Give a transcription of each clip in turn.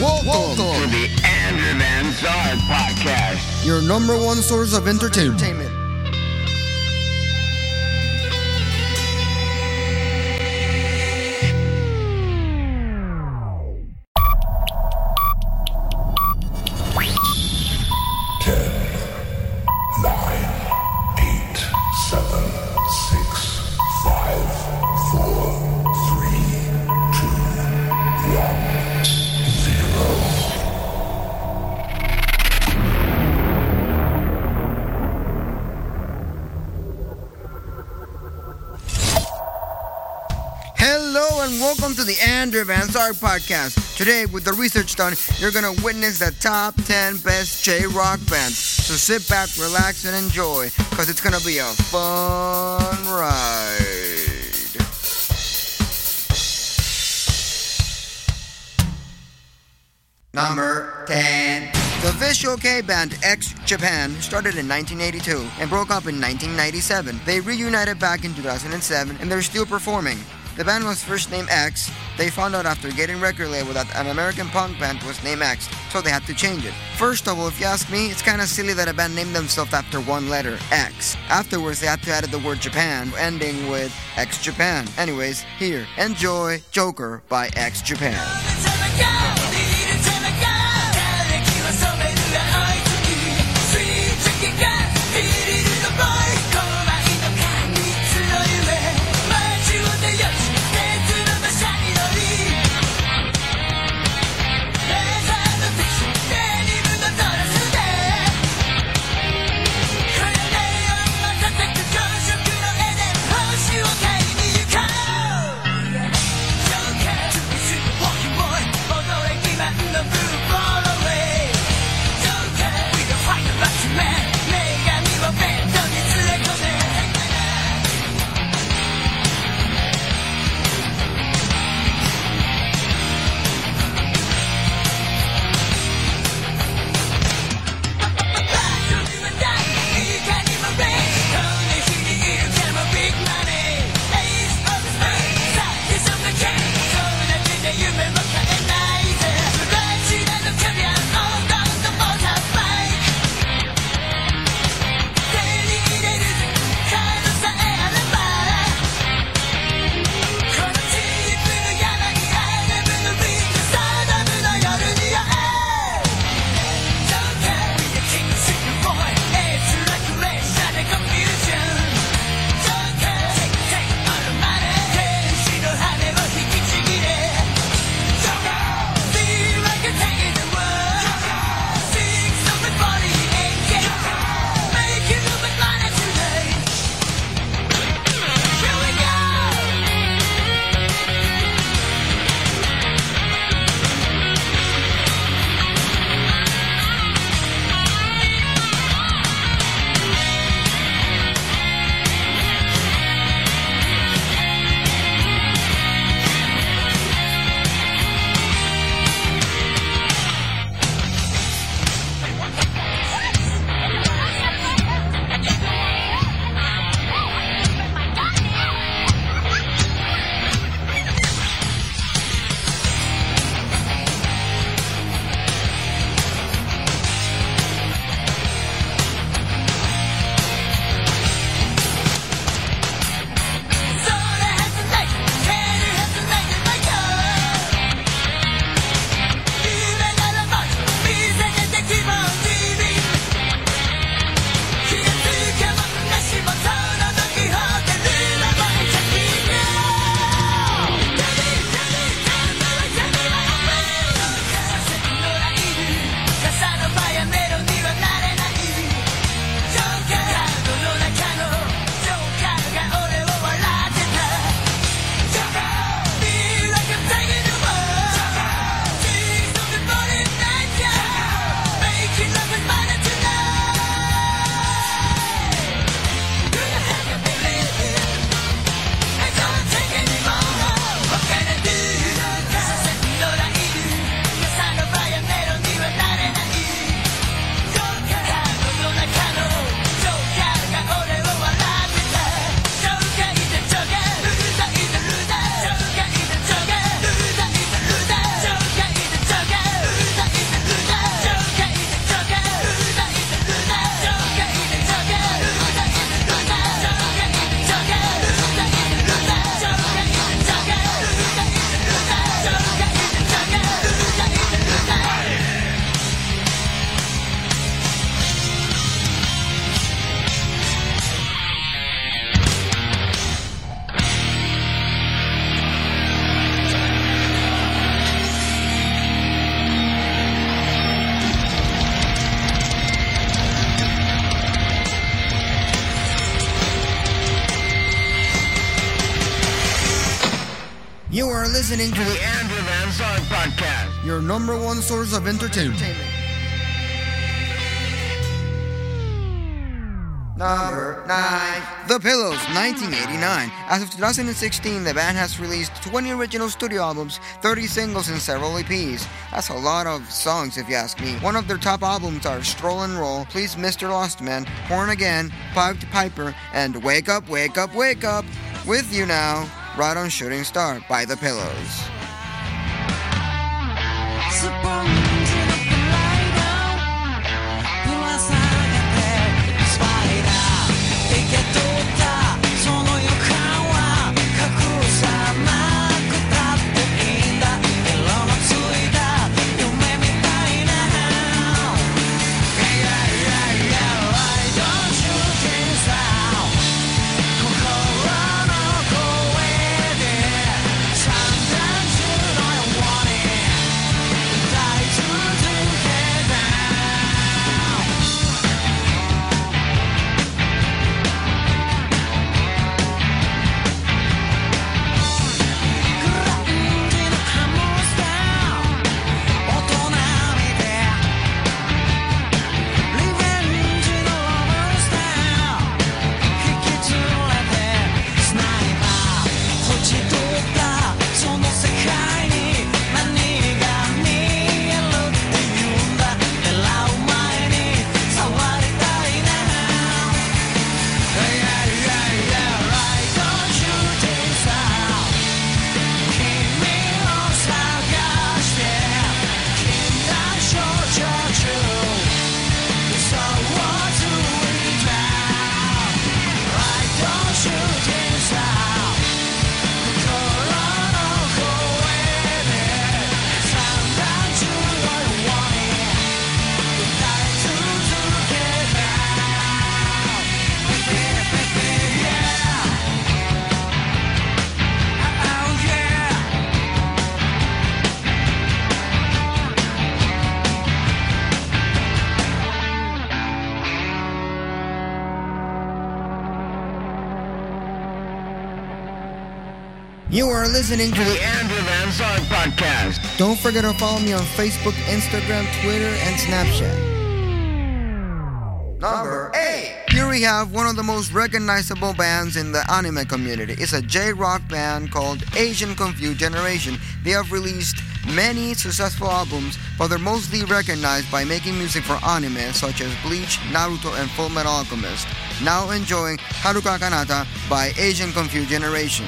Welcome, to the Andrew Van Zard podcast. your number one source of entertainment. nine, Sark podcast. Today, with the research done, you're gonna witness the top 10 best J rock bands. So sit back, relax, and enjoy, cause it's gonna be a fun ride. Number 10. The Visual Kei band X Japan started in 1982 and broke up in 1997. They reunited back in 2007 and they're still performing. The band was first named X. They found out after getting record label that an American punk band was named X, so they had to change it. First of all, if you ask me, it's kind of silly that a band named themselves after one letter, X. Afterwards, they had to add the word Japan, ending with X Japan. Anyways, here, enjoy Joker by X Japan.「listening to The Andrew Van Podcast. your number one source of entertainment. Number 9. The Pillows, 1989. As of 2016, the band has released 20 original studio albums, 30 singles, and several EPs. That's a lot of songs, if you ask me. One of their top albums are Stroll and Roll, Please Mr. Lost Man, Horn Again, Pipe to Piper, and Wake Up, Wake Up, Wake Up. With you now, Right on Shooting Star by The Pillows. You are listening to The Andrew Van Zard Podcast. Don't forget to follow me on Facebook, Instagram, Twitter, and Snapchat. Number 8. Here we have one of the most recognizable bands in the anime community. It's a J-rock band called Asian Kung-Fu Generation. They have released many successful albums, but they're mostly recognized by making music for anime such as Bleach, Naruto, and Full Metal Alchemist. Now enjoying Haruka Kanata by Asian Kung-Fu Generation.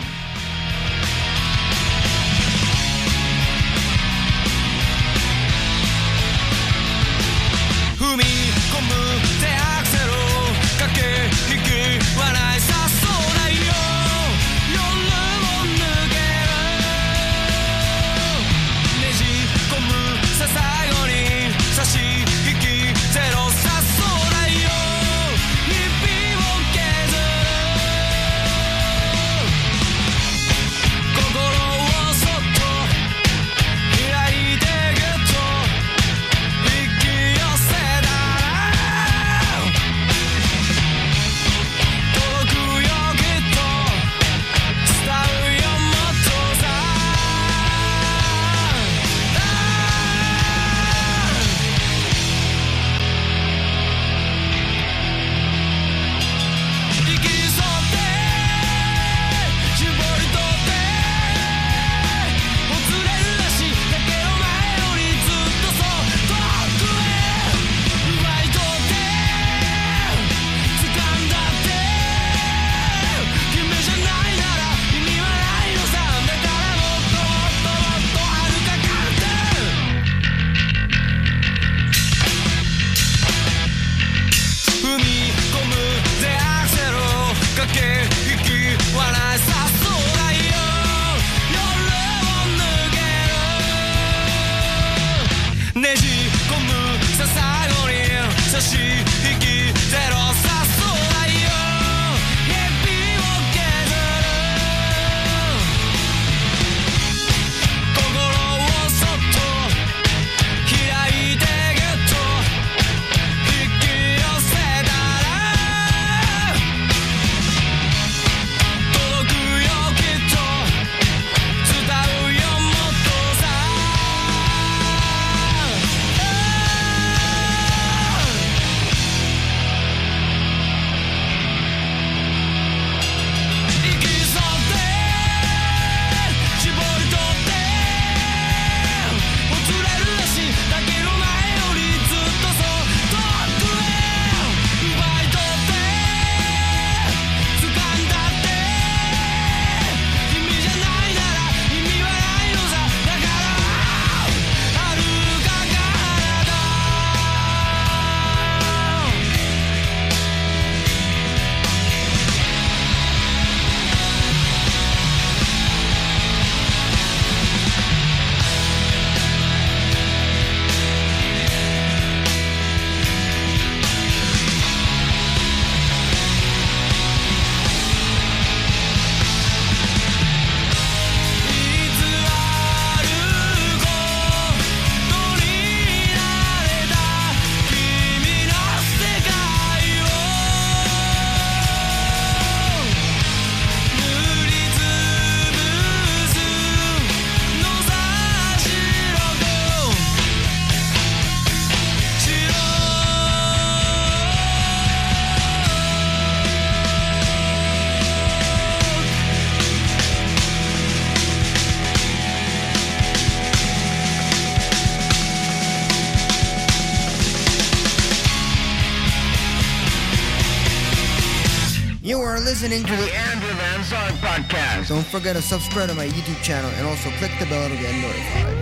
Listening to The the. Andrew Van Zard Podcast. Don't forget to subscribe to my YouTube channel and also click the bell to get notified.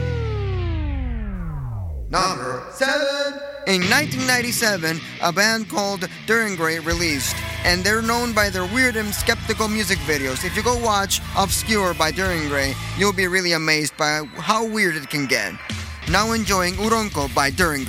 Number 7. In 1997, a band called Dir En Grey released, and they're known by their weird and skeptical music videos. If you go watch Obscure by Dir En Grey, you'll be really amazed by how weird it can get. Now enjoying Uronko by Dir En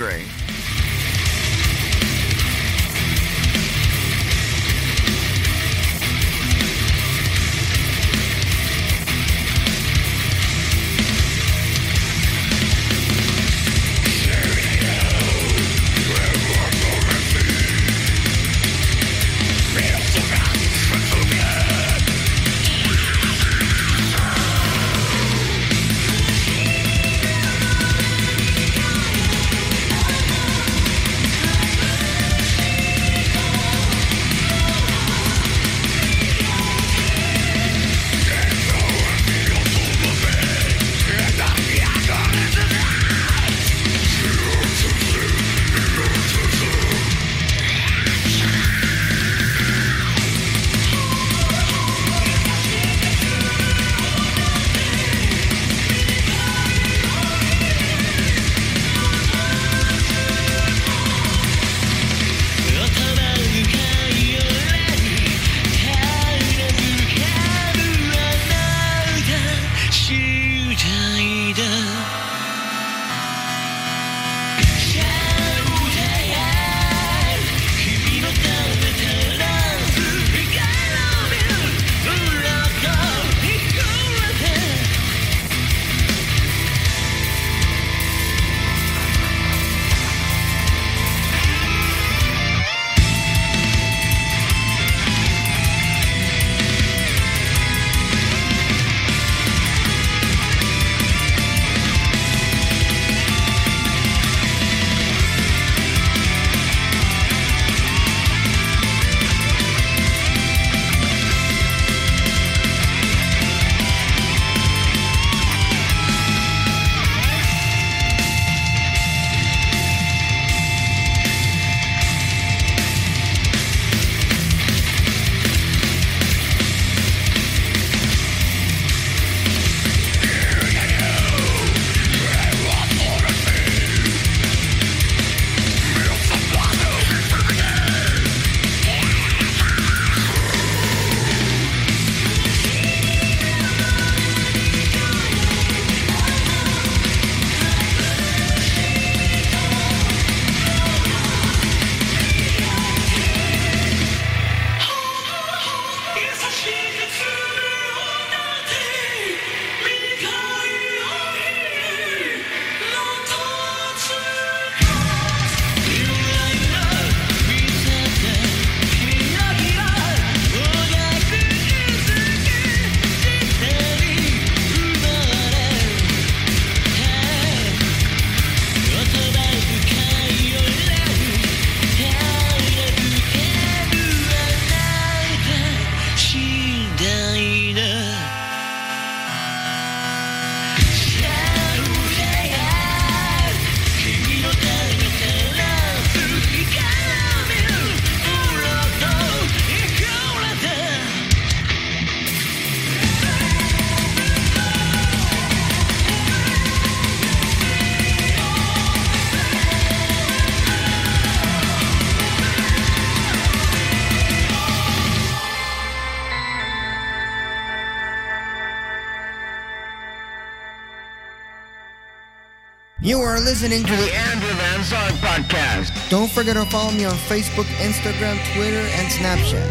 are listening to The. Andrew Van Zard Podcast. Don't forget to follow me on Facebook, Instagram, Twitter, and Snapchat.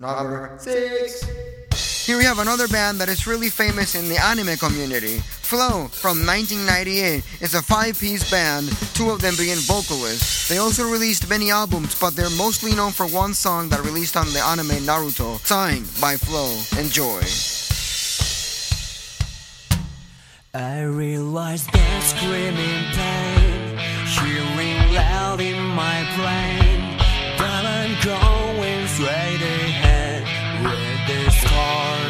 Number six. Here we have another band that is really famous in the anime community. Flow from 1998 is a five-piece band, two of them being vocalists. They also released many albums, but they're mostly known for one song that released on the anime Naruto, Sign by Flow. Enjoy. I realize that screaming pain, hearing loud in my brain, but I'm going straight ahead with this heart.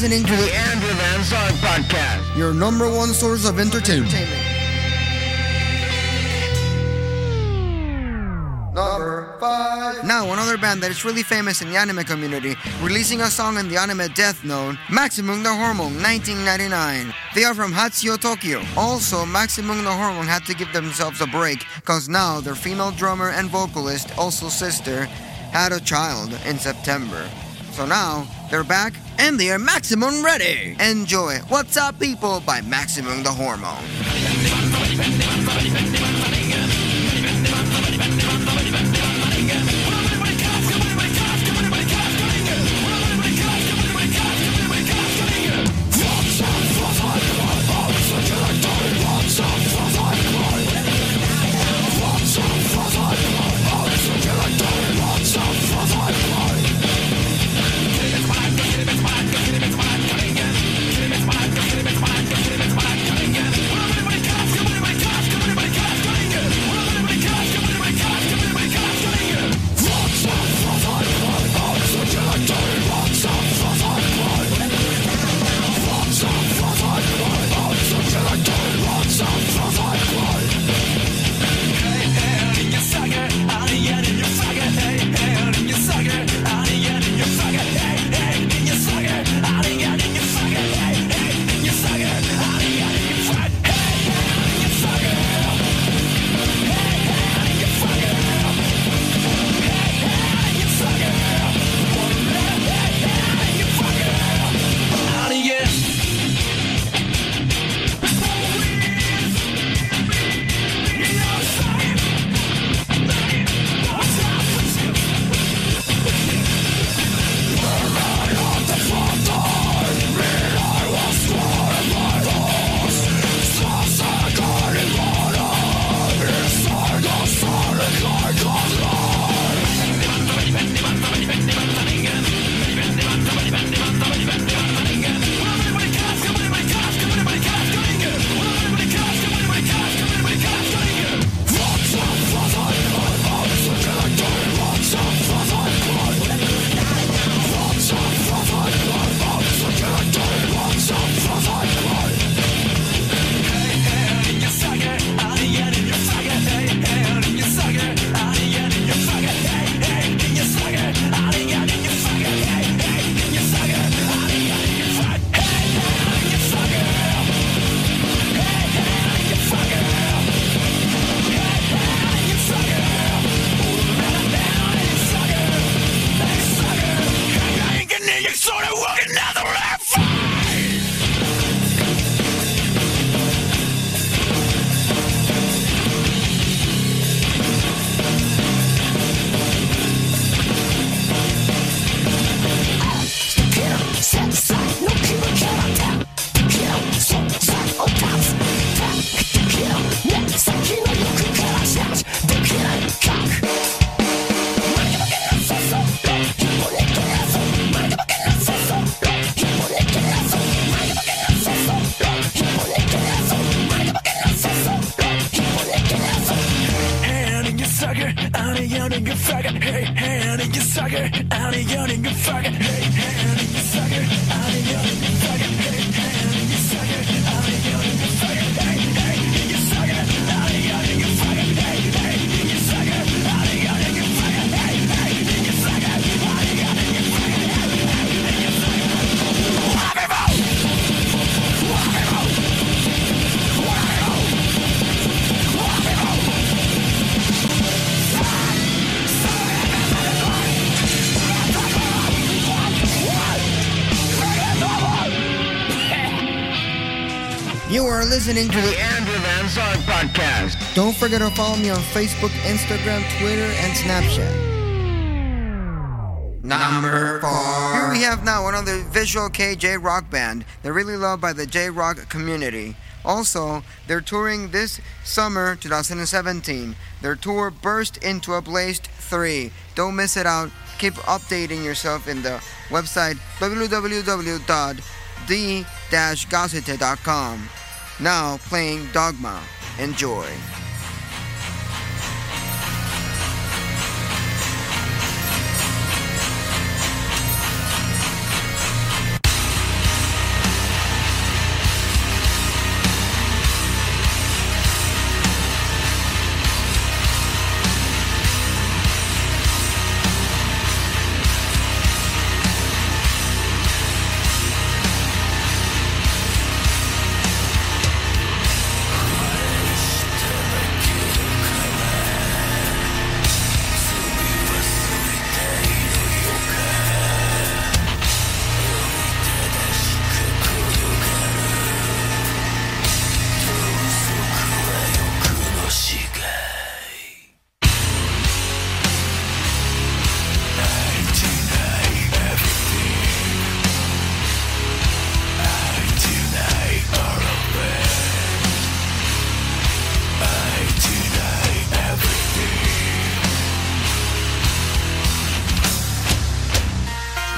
Listening to The Andrew Van Zard Podcast. your number one source of entertainment. Number five. Now, another band that is really famous in the anime community, releasing a song in the anime Death Note, Maximum the Hormone, 1999. They are from Hachioji, Tokyo. Also, Maximum the Hormone had to give themselves a break, cause now their female drummer and vocalist, also sister, had a child in September. So now, they're back and they are maximum ready. Enjoy What's Up People by Maximum the Hormone. Listening to The the. Andrew Van Zard Podcast. Don't forget to follow me on Facebook, Instagram, Twitter, and Snapchat. Number four. Here we have now another Visual Kei J Rock band. They're really loved by the J Rock community. Also, they're touring this summer 2017. Their tour Burst into a Blazed 3. Don't miss it out. Keep updating yourself in the website www.d-gazette.com. Now playing Dogma. Enjoy.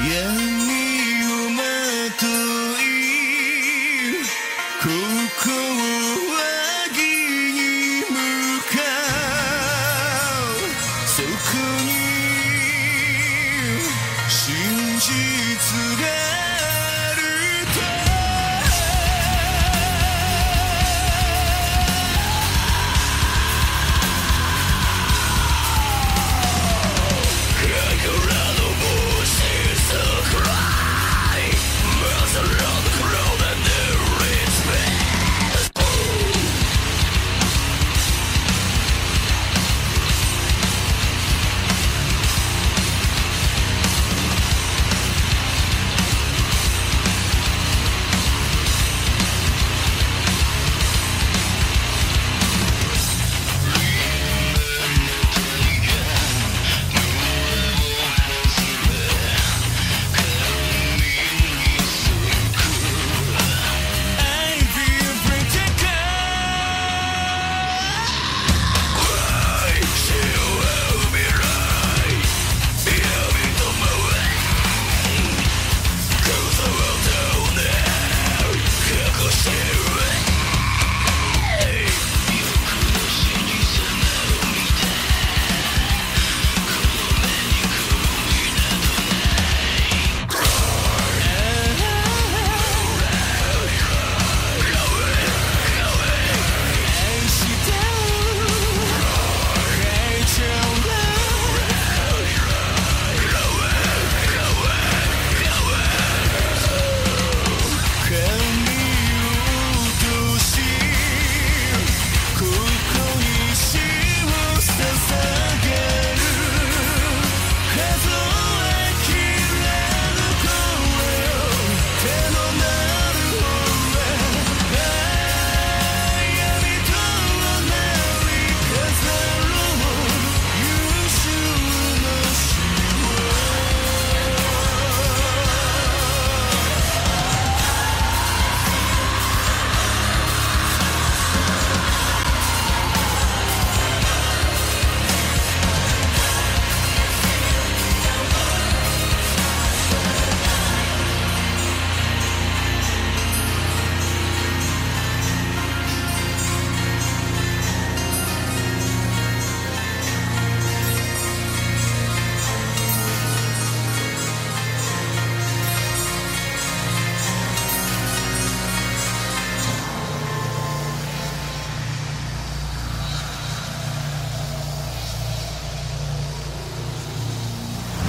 愿。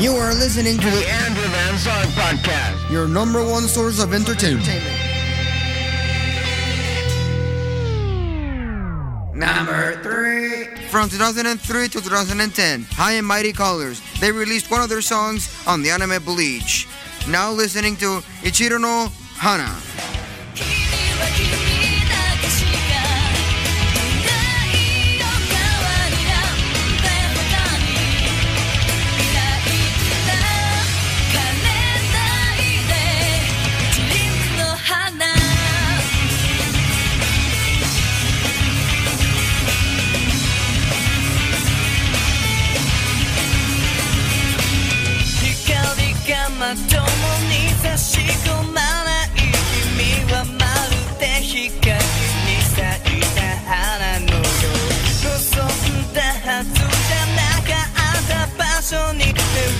You are listening to the Andrew Van Song Podcast, your number one source of entertainment. Number three. From 2003 to 2010, High and Mighty Colors, they released one of their songs on the anime Bleach. Now listening to Ichirin no Hana.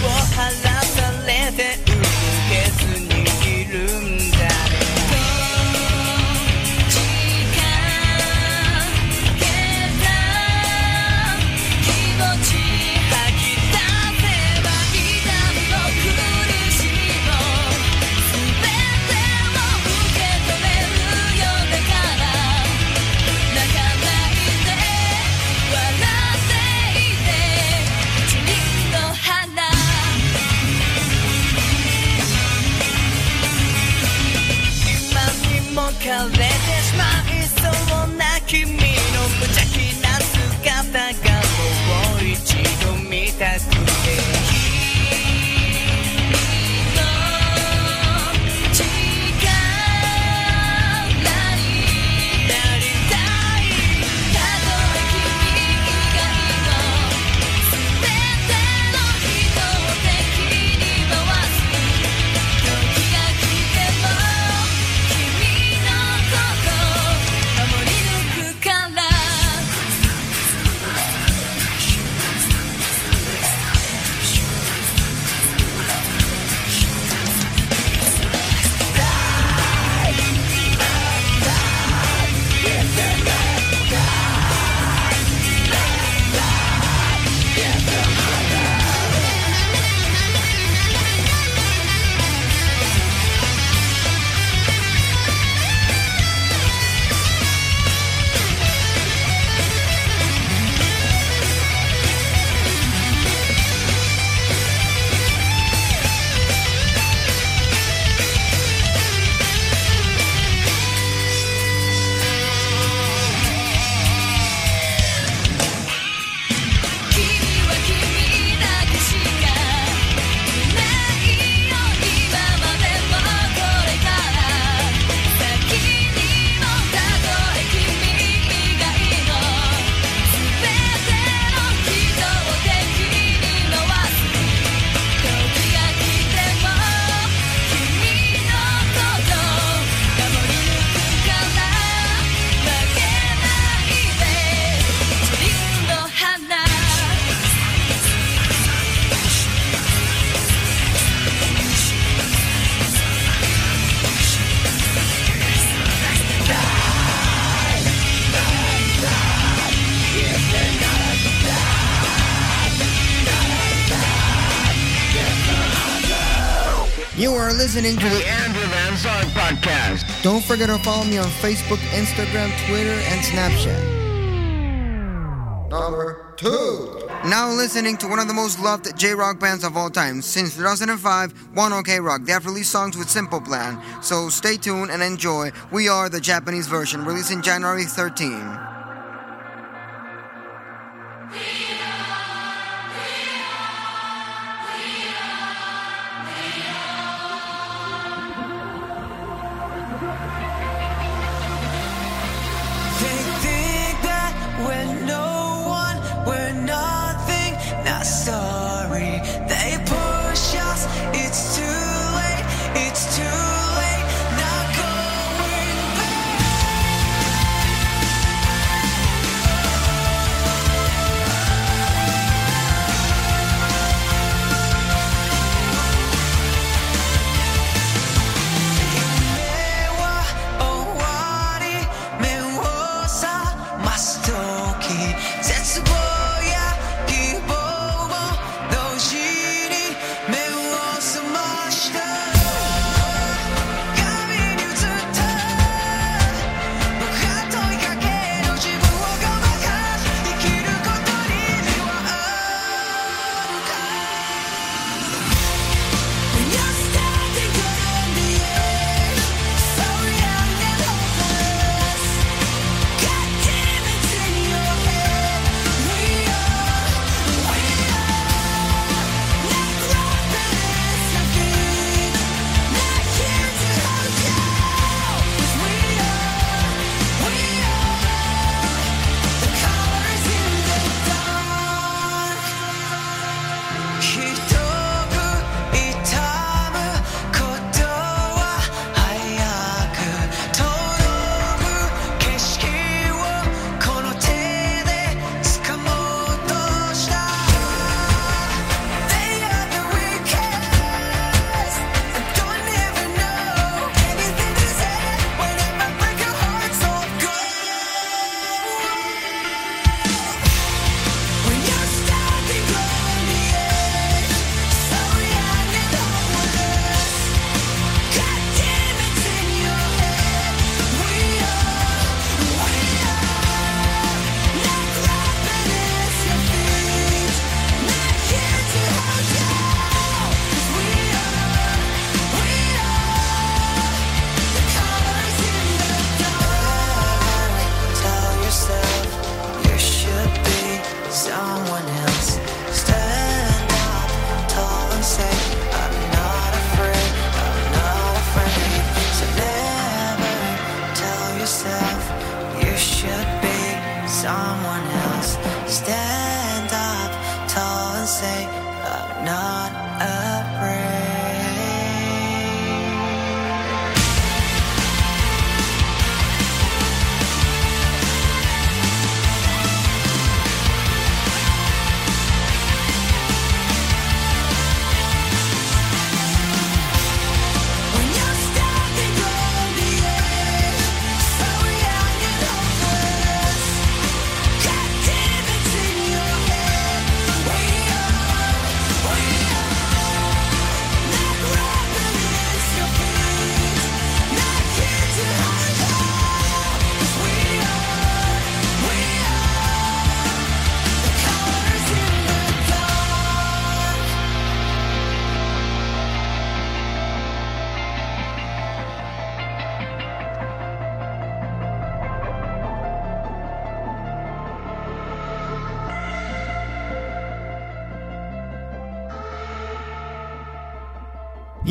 を離されて You are listening to The. Andrew Van Zard Podcast. Don't forget to follow me on Facebook, Instagram, Twitter, and Snapchat. Number two. Now listening to one of the most loved J Rock bands of all time. Since 2005, One OK Rock. They have released songs with Simple Plan. So stay tuned and enjoy. We are the Japanese version, released in January 13. Nothing,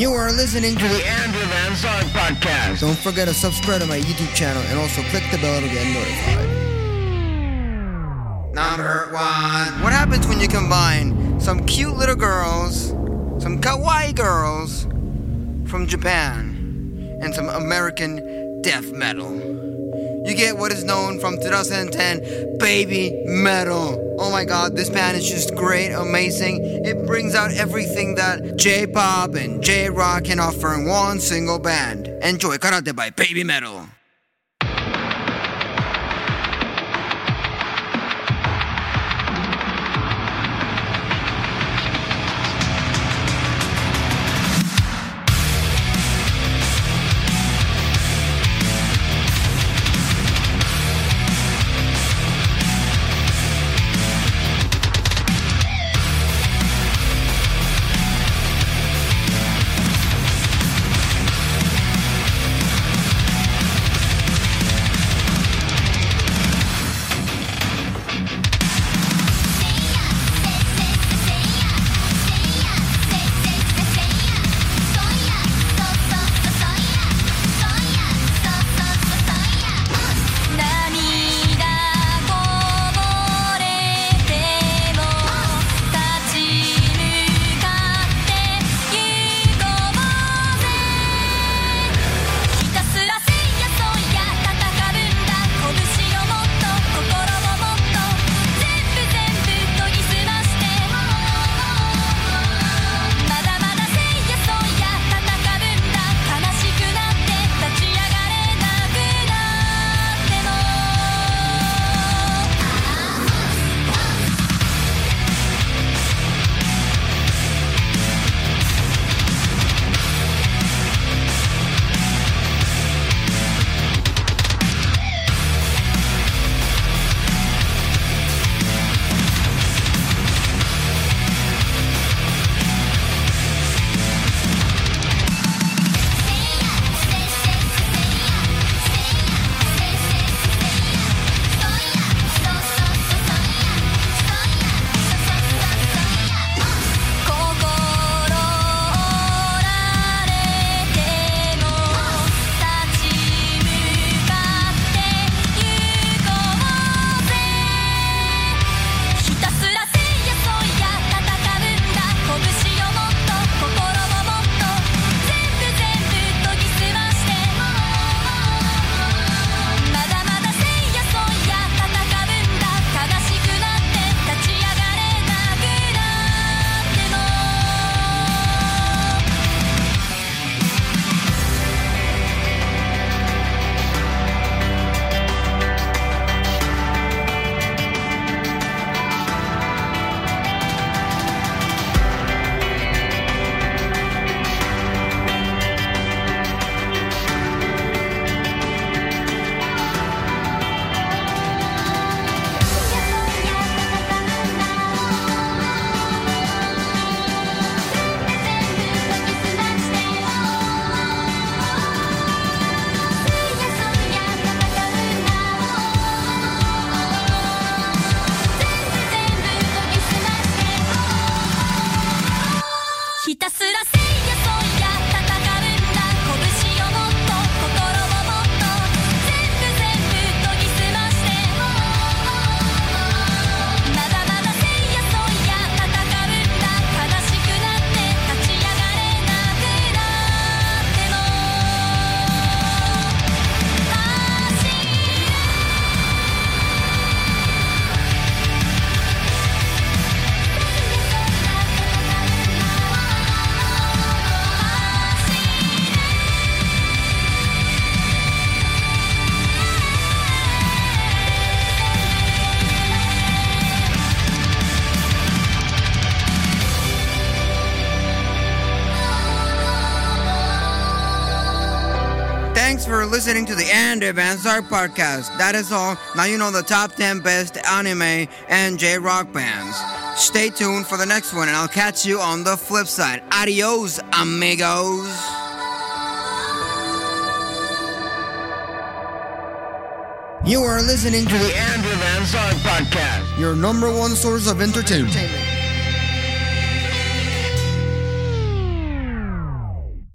You are listening to The. Andrew Van Zard Podcast. Don't forget to subscribe to my YouTube channel and also click the bell to get notified. Number one. What happens when you combine some cute little girls, some kawaii girls from Japan, and some American death metal? You get what is known from 2010 Babymetal. Oh my god, this band is just great, amazing. It brings out everything that J pop and J rock can offer in one single band. Enjoy Karate by Babymetal. Listening to the Andy Van Zark podcast. That is all. Now you know the top 10 best anime and J rock bands. Stay tuned for the next one, and I'll catch you on the flip side. Adios, amigos. You are listening to the Andrew Van Zark Podcast. your number one source of entertainment.